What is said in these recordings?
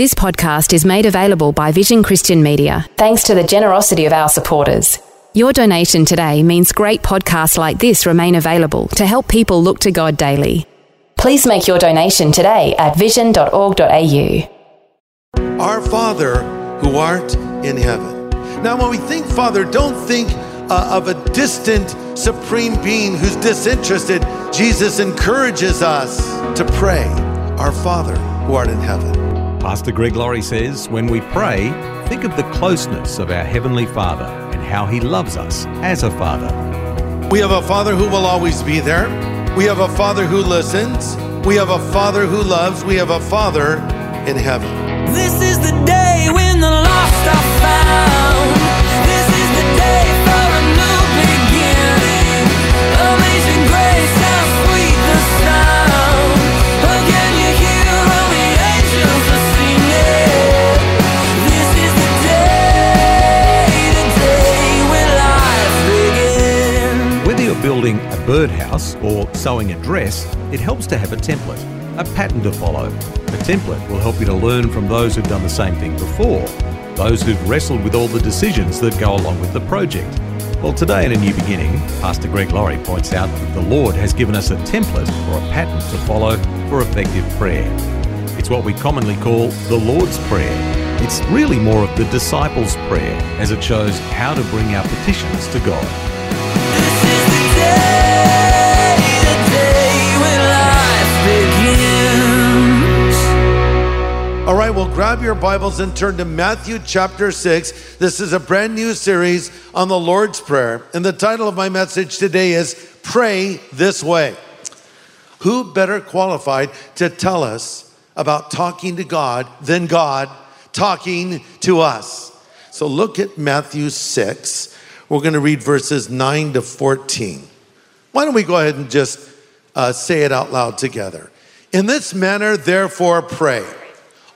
This podcast is made available by Vision Christian Media, thanks to the generosity of our supporters. Your donation today means great podcasts like this remain available to help people look to God daily. Please make your donation today at vision.org.au. Our Father who art in heaven. Now, when we think Father, don't think uh, of a distant supreme being who's disinterested. Jesus encourages us to pray, Our Father who art in heaven. Pastor Greg Laurie says when we pray, think of the closeness of our Heavenly Father and how He loves us as a Father. We have a Father who will always be there. We have a Father who listens. We have a Father who loves. We have a Father in heaven. This is the day when the lost are found. Birdhouse or sewing a dress, it helps to have a template, a pattern to follow. A template will help you to learn from those who've done the same thing before, those who've wrestled with all the decisions that go along with the project. Well, today in A New Beginning, Pastor Greg Laurie points out that the Lord has given us a template or a pattern to follow for effective prayer. It's what we commonly call the Lord's Prayer. It's really more of the disciples' prayer, as it shows how to bring our petitions to God. All right, well, grab your Bibles and turn to Matthew chapter 6. This is a brand new series on the Lord's Prayer. And the title of my message today is Pray This Way. Who better qualified to tell us about talking to God than God talking to us? So look at Matthew 6. We're going to read verses 9 to 14. Why don't we go ahead and just uh, say it out loud together? In this manner, therefore, pray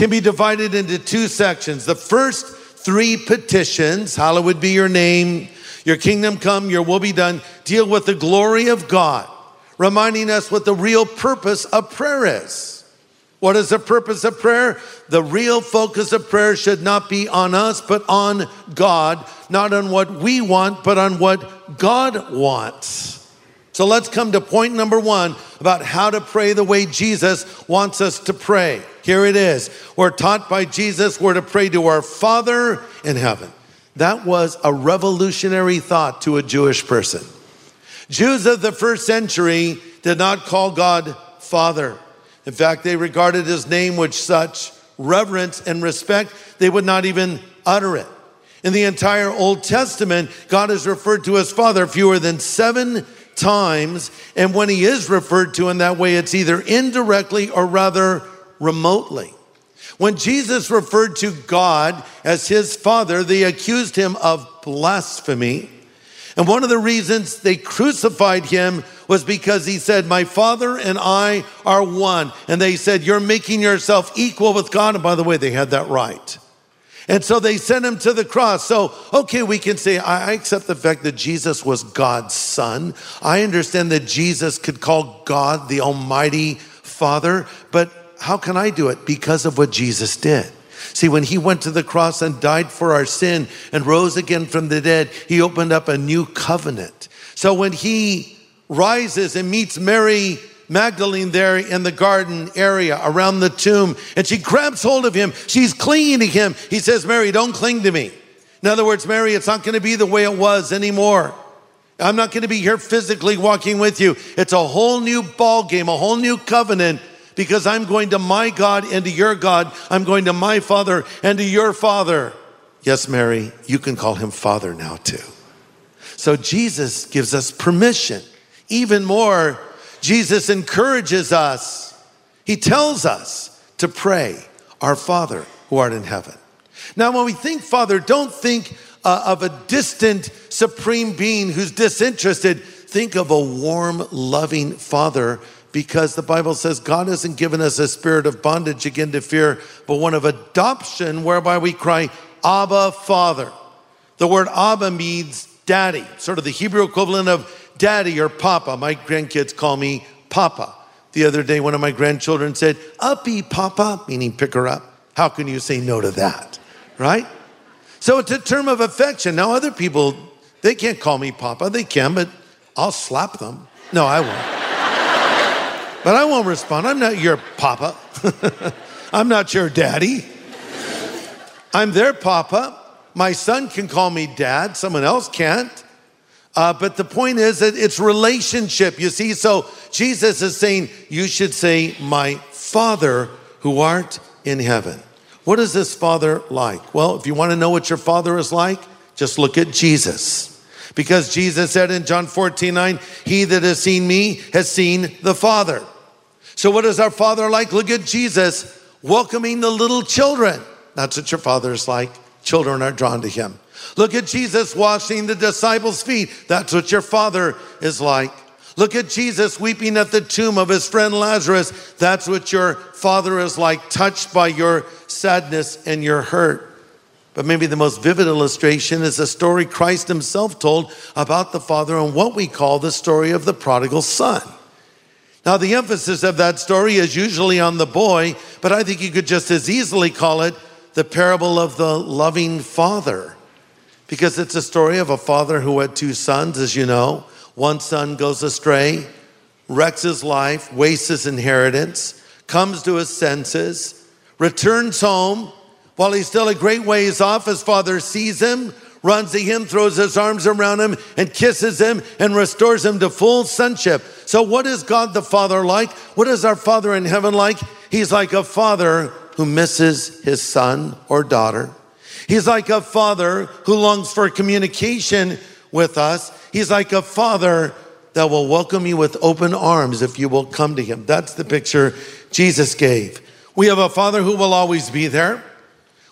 can be divided into two sections. The first three petitions, hallowed be your name, your kingdom come, your will be done, deal with the glory of God, reminding us what the real purpose of prayer is. What is the purpose of prayer? The real focus of prayer should not be on us, but on God, not on what we want, but on what God wants. So let's come to point number one about how to pray the way Jesus wants us to pray. Here it is. We're taught by Jesus, we're to pray to our Father in heaven. That was a revolutionary thought to a Jewish person. Jews of the first century did not call God Father. In fact, they regarded his name with such reverence and respect, they would not even utter it. In the entire Old Testament, God is referred to as Father fewer than seven times. And when he is referred to in that way, it's either indirectly or rather remotely. When Jesus referred to God as his Father, they accused him of blasphemy. And one of the reasons they crucified him was because he said, My Father and I are one. And they said, You're making yourself equal with God. And by the way, they had that right. And so they sent him to the cross. So, okay, we can say, I accept the fact that Jesus was God's son. I understand that Jesus could call God the Almighty Father, but how can I do it? Because of what Jesus did. See, when he went to the cross and died for our sin and rose again from the dead, he opened up a new covenant. So when he rises and meets Mary Magdalene there in the garden area around the tomb, and she grabs hold of him, she's clinging to him. He says, Mary, don't cling to me. In other words, Mary, it's not going to be the way it was anymore. I'm not going to be here physically walking with you. It's a whole new ball game, a whole new covenant because I'm going to my God and to your God. I'm going to my Father and to your Father. Yes, Mary, you can call him Father now too. So Jesus gives us permission. Even more, Jesus encourages us. He tells us to pray, Our Father who art in heaven. Now, when we think Father, don't think uh, of a distant supreme being who's disinterested. Think of a warm, loving Father because the Bible says God hasn't given us a spirit of bondage again to fear, but one of adoption whereby we cry, Abba, Father. The word Abba means daddy, sort of the Hebrew equivalent of daddy or papa. My grandkids call me papa. The other day, one of my grandchildren said, Uppy, papa, meaning pick her up. How can you say no to that? Right? So it's a term of affection. Now, other people, they can't call me papa. They can, but I'll slap them. No, I won't. But I won't respond. I'm not your papa. I'm not your daddy. I'm their papa. My son can call me dad, someone else can't. Uh, but the point is that it's relationship, you see. So Jesus is saying, You should say, My Father who art in heaven. What is this Father like? Well, if you want to know what your Father is like, just look at Jesus. Because Jesus said in John 14, 9, He that has seen me has seen the Father. So, what is our Father like? Look at Jesus welcoming the little children. That's what your Father is like. Children are drawn to Him. Look at Jesus washing the disciples' feet. That's what your Father is like. Look at Jesus weeping at the tomb of his friend Lazarus. That's what your Father is like, touched by your sadness and your hurt. But maybe the most vivid illustration is a story Christ himself told about the Father and what we call the story of the prodigal son. Now, the emphasis of that story is usually on the boy, but I think you could just as easily call it the parable of the loving father, because it's a story of a father who had two sons, as you know. One son goes astray, wrecks his life, wastes his inheritance, comes to his senses, returns home. While he's still a great ways off, his father sees him, runs to him, throws his arms around him, and kisses him and restores him to full sonship. So, what is God the Father like? What is our Father in heaven like? He's like a father who misses his son or daughter. He's like a father who longs for communication with us. He's like a father that will welcome you with open arms if you will come to him. That's the picture Jesus gave. We have a father who will always be there.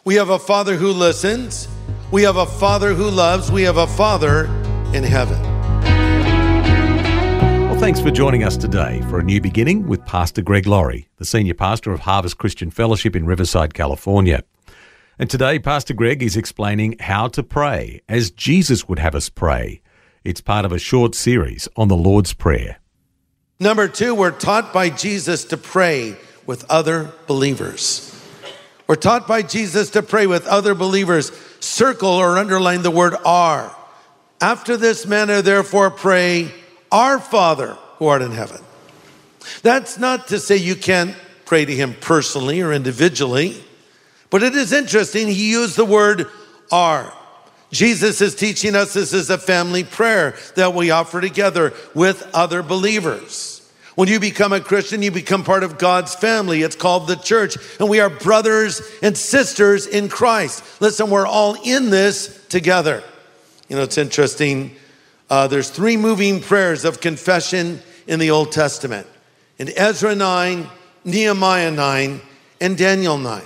We have a father who listens. We have a father who loves. We have a father in heaven. Well, thanks for joining us today for a new beginning with Pastor Greg Laurie, the senior pastor of Harvest Christian Fellowship in Riverside, California. And today, Pastor Greg is explaining how to pray as Jesus would have us pray. It's part of a short series on the Lord's Prayer. Number two, we're taught by Jesus to pray with other believers. We're taught by Jesus to pray with other believers. Circle or underline the word our. After this manner, therefore, pray, Our Father who art in heaven. That's not to say you can't pray to him personally or individually, but it is interesting. He used the word our. Jesus is teaching us this is a family prayer that we offer together with other believers. When you become a Christian, you become part of God's family. It's called the church, and we are brothers and sisters in Christ. Listen, we're all in this together. You know, it's interesting. Uh, there's three moving prayers of confession in the Old Testament in Ezra 9, Nehemiah 9, and Daniel 9.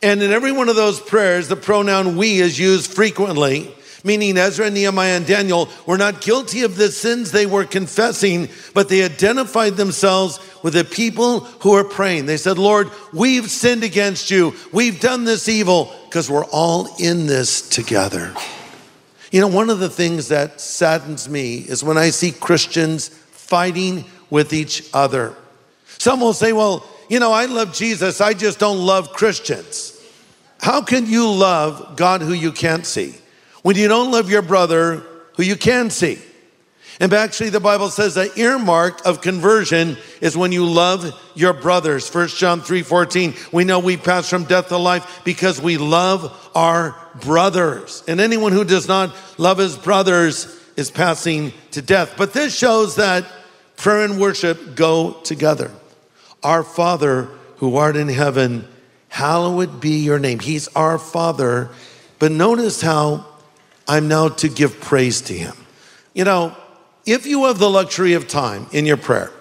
And in every one of those prayers, the pronoun we is used frequently, meaning Ezra, Nehemiah, and Daniel were not guilty of the sins they were confessing, but they identified themselves with the people who are praying. They said, Lord, we've sinned against you. We've done this evil because we're all in this together. You know, one of the things that saddens me is when I see Christians fighting with each other. Some will say, well, you know, I love Jesus, I just don't love Christians. How can you love God who you can't see when you don't love your brother who you can see? And actually, the Bible says the earmark of conversion is when you love your brothers. 1 John 3 14. We know we pass from death to life because we love our brothers. And anyone who does not love his brothers is passing to death. But this shows that prayer and worship go together. Our Father who art in heaven, hallowed be your name. He's our Father. But notice how I'm now to give praise to him. You know, if you have the luxury of time in your prayer,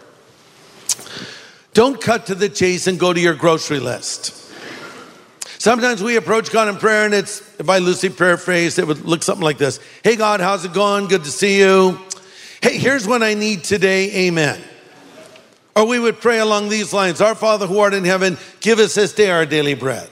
don't cut to the chase and go to your grocery list. Sometimes we approach God in prayer, and it's, if I loosely paraphrase, it would look something like this Hey, God, how's it going? Good to see you. Hey, here's what I need today. Amen. Or we would pray along these lines Our Father who art in heaven, give us this day our daily bread.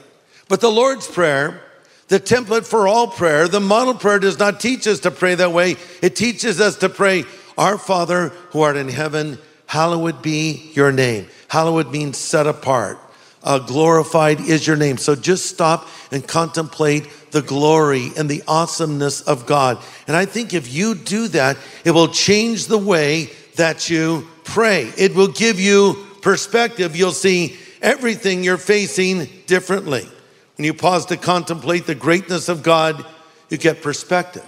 But the Lord's Prayer, the template for all prayer, the model prayer does not teach us to pray that way. It teaches us to pray, Our Father who art in heaven, hallowed be your name. Hallowed means set apart. Uh, glorified is your name. So just stop and contemplate the glory and the awesomeness of God. And I think if you do that, it will change the way that you pray. It will give you perspective. You'll see everything you're facing differently. When you pause to contemplate the greatness of God, you get perspective.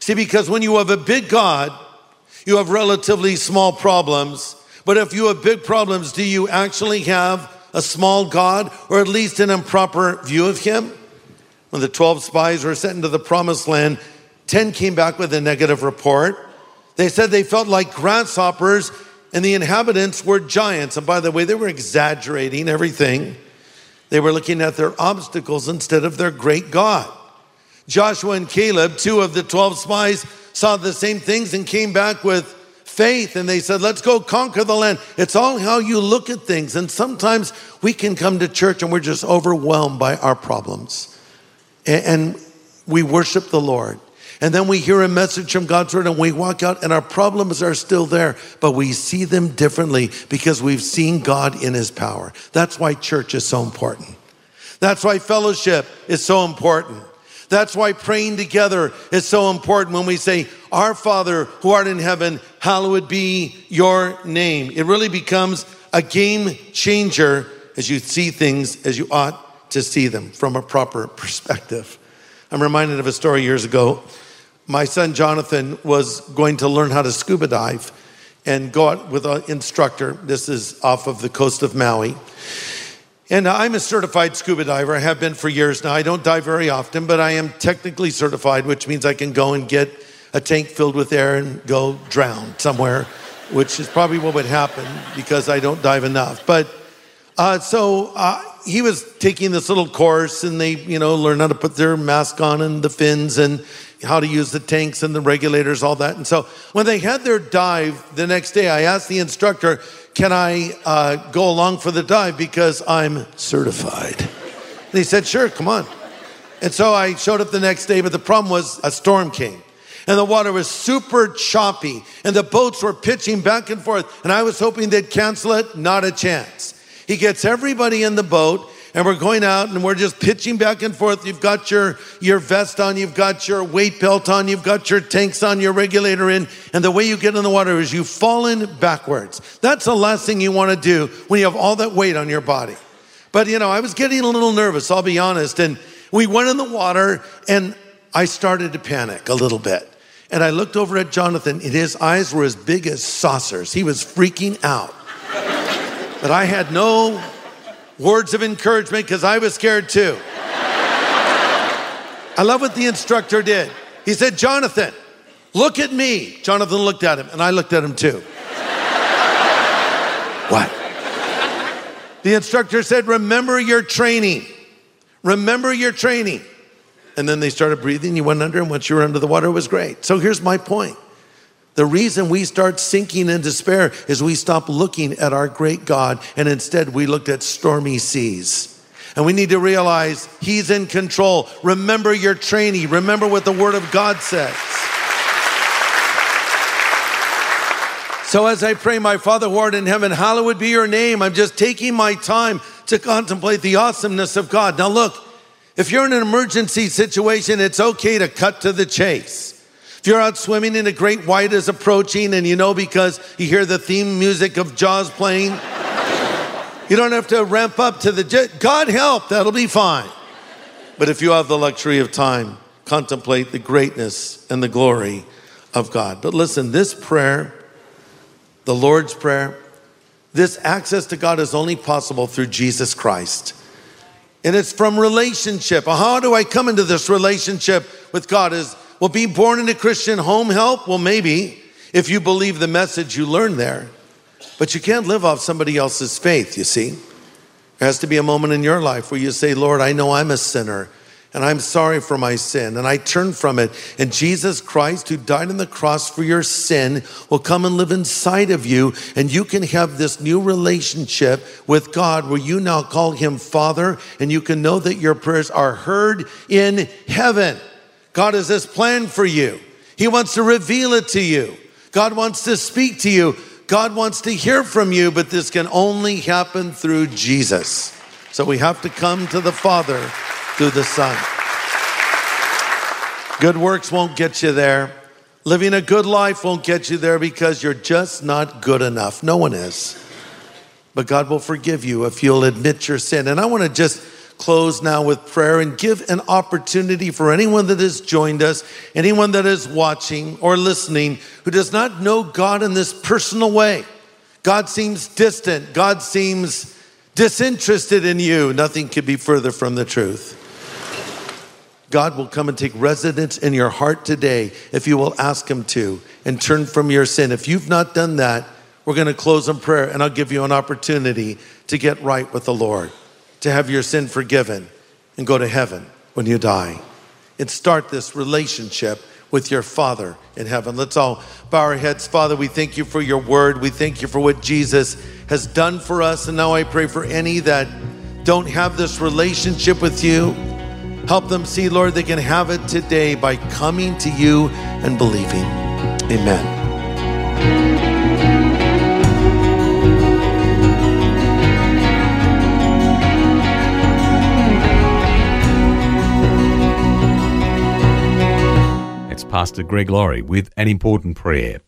See, because when you have a big God, you have relatively small problems. But if you have big problems, do you actually have a small God or at least an improper view of Him? When the 12 spies were sent into the promised land, 10 came back with a negative report. They said they felt like grasshoppers and the inhabitants were giants. And by the way, they were exaggerating everything. They were looking at their obstacles instead of their great God. Joshua and Caleb, two of the 12 spies, saw the same things and came back with faith and they said, Let's go conquer the land. It's all how you look at things. And sometimes we can come to church and we're just overwhelmed by our problems. And we worship the Lord. And then we hear a message from God's word and we walk out and our problems are still there, but we see them differently because we've seen God in his power. That's why church is so important. That's why fellowship is so important. That's why praying together is so important when we say, Our Father who art in heaven, hallowed be your name. It really becomes a game changer as you see things as you ought to see them from a proper perspective. I'm reminded of a story years ago. My son Jonathan was going to learn how to scuba dive and go out with an instructor. This is off of the coast of Maui. And I'm a certified scuba diver. I have been for years now. I don't dive very often, but I am technically certified, which means I can go and get a tank filled with air and go drown somewhere, which is probably what would happen because I don't dive enough. But uh, so uh, he was taking this little course, and they, you know, learn how to put their mask on and the fins and how to use the tanks and the regulators, all that. And so when they had their dive the next day, I asked the instructor, Can I uh, go along for the dive because I'm certified? And he said, Sure, come on. And so I showed up the next day, but the problem was a storm came. And the water was super choppy, and the boats were pitching back and forth. And I was hoping they'd cancel it, not a chance. He gets everybody in the boat, and we're going out and we're just pitching back and forth. You've got your, your vest on, you've got your weight belt on, you've got your tanks on, your regulator in, and the way you get in the water is you fall in backwards. That's the last thing you want to do when you have all that weight on your body. But you know, I was getting a little nervous, I'll be honest, and we went in the water and I started to panic a little bit. And I looked over at Jonathan, and his eyes were as big as saucers. He was freaking out. but I had no words of encouragement because I was scared too. I love what the instructor did. He said, Jonathan, look at me. Jonathan looked at him, and I looked at him too. what? The instructor said, Remember your training. Remember your training. And then they started breathing. You went under, and once you were under the water, it was great. So here's my point. The reason we start sinking in despair is we stop looking at our great God and instead we looked at stormy seas. And we need to realize He's in control. Remember your training, remember what the Word of God says. So as I pray, my Father who art in heaven, hallowed be your name. I'm just taking my time to contemplate the awesomeness of God. Now, look, if you're in an emergency situation, it's okay to cut to the chase. If you're out swimming and a great white is approaching and you know because you hear the theme music of Jaws playing, you don't have to ramp up to the jet. God help, that'll be fine. But if you have the luxury of time, contemplate the greatness and the glory of God. But listen, this prayer, the Lord's Prayer, this access to God is only possible through Jesus Christ. And it's from relationship. How do I come into this relationship with God? Is well, being born in a Christian home help? Well, maybe if you believe the message you learn there. But you can't live off somebody else's faith, you see. There has to be a moment in your life where you say, Lord, I know I'm a sinner and I'm sorry for my sin and I turn from it. And Jesus Christ, who died on the cross for your sin, will come and live inside of you. And you can have this new relationship with God where you now call him Father and you can know that your prayers are heard in heaven. God has this plan for you. He wants to reveal it to you. God wants to speak to you. God wants to hear from you, but this can only happen through Jesus. So we have to come to the Father through the Son. Good works won't get you there. Living a good life won't get you there because you're just not good enough. No one is. But God will forgive you if you'll admit your sin. And I want to just close now with prayer and give an opportunity for anyone that has joined us, anyone that is watching or listening who does not know God in this personal way. God seems distant, God seems disinterested in you. Nothing could be further from the truth. God will come and take residence in your heart today if you will ask Him to and turn from your sin. If you've not done that, we're going to close in prayer and I'll give you an opportunity to get right with the Lord to have your sin forgiven and go to heaven when you die. And start this relationship with your Father in heaven. Let's all bow our heads. Father, we thank you for your word. We thank you for what Jesus has done for us. And now I pray for any that don't have this relationship with you. Help them see, Lord, they can have it today by coming to you and believing. Amen. Pastor Greg Laurie with an important prayer.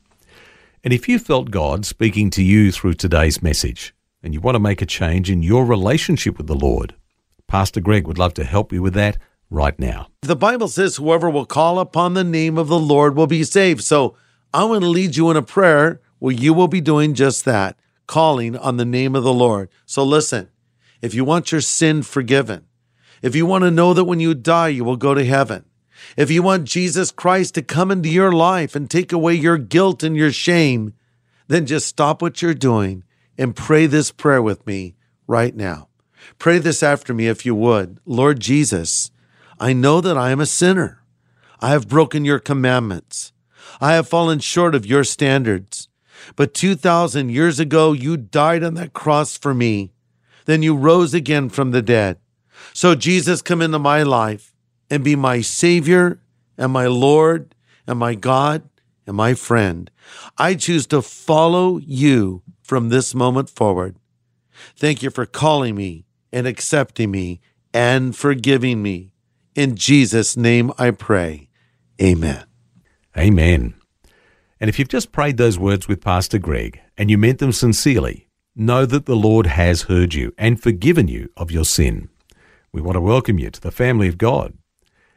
And if you felt God speaking to you through today's message and you want to make a change in your relationship with the Lord, Pastor Greg would love to help you with that right now. The Bible says, whoever will call upon the name of the Lord will be saved. So I want to lead you in a prayer where you will be doing just that, calling on the name of the Lord. So listen, if you want your sin forgiven, if you want to know that when you die, you will go to heaven, if you want Jesus Christ to come into your life and take away your guilt and your shame, then just stop what you're doing and pray this prayer with me right now. Pray this after me if you would. Lord Jesus, I know that I am a sinner. I have broken your commandments. I have fallen short of your standards. But 2,000 years ago, you died on that cross for me. Then you rose again from the dead. So, Jesus, come into my life and be my Savior and my Lord and my God and my friend. I choose to follow you from this moment forward. Thank you for calling me and accepting me and forgiving me. In Jesus' name I pray. Amen. Amen. And if you've just prayed those words with Pastor Greg and you meant them sincerely, know that the Lord has heard you and forgiven you of your sin. We want to welcome you to the family of God.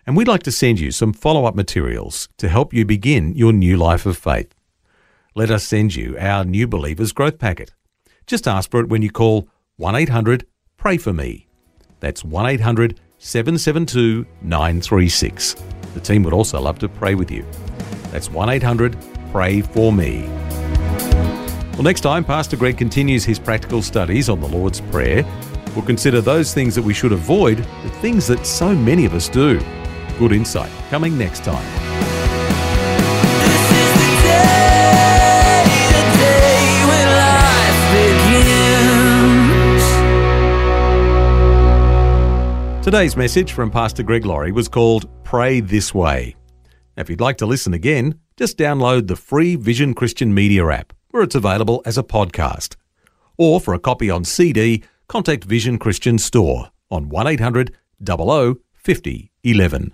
And we'd like to send you some follow up materials to help you begin your new life of faith. Let us send you our New Believers Growth Packet. Just ask for it when you call 1 800 Pray For Me. That's 1 800 772 936. The team would also love to pray with you. That's 1 800 Pray For Me. Well, next time, Pastor Greg continues his practical studies on the Lord's Prayer. We'll consider those things that we should avoid, the things that so many of us do. Good insight coming next time. This is the day, the day when life begins. Today's message from Pastor Greg Laurie was called Pray This Way. Now, if you'd like to listen again, just download the free Vision Christian Media app, where it's available as a podcast. Or for a copy on CD, contact Vision Christian Store on 1800 00 50 11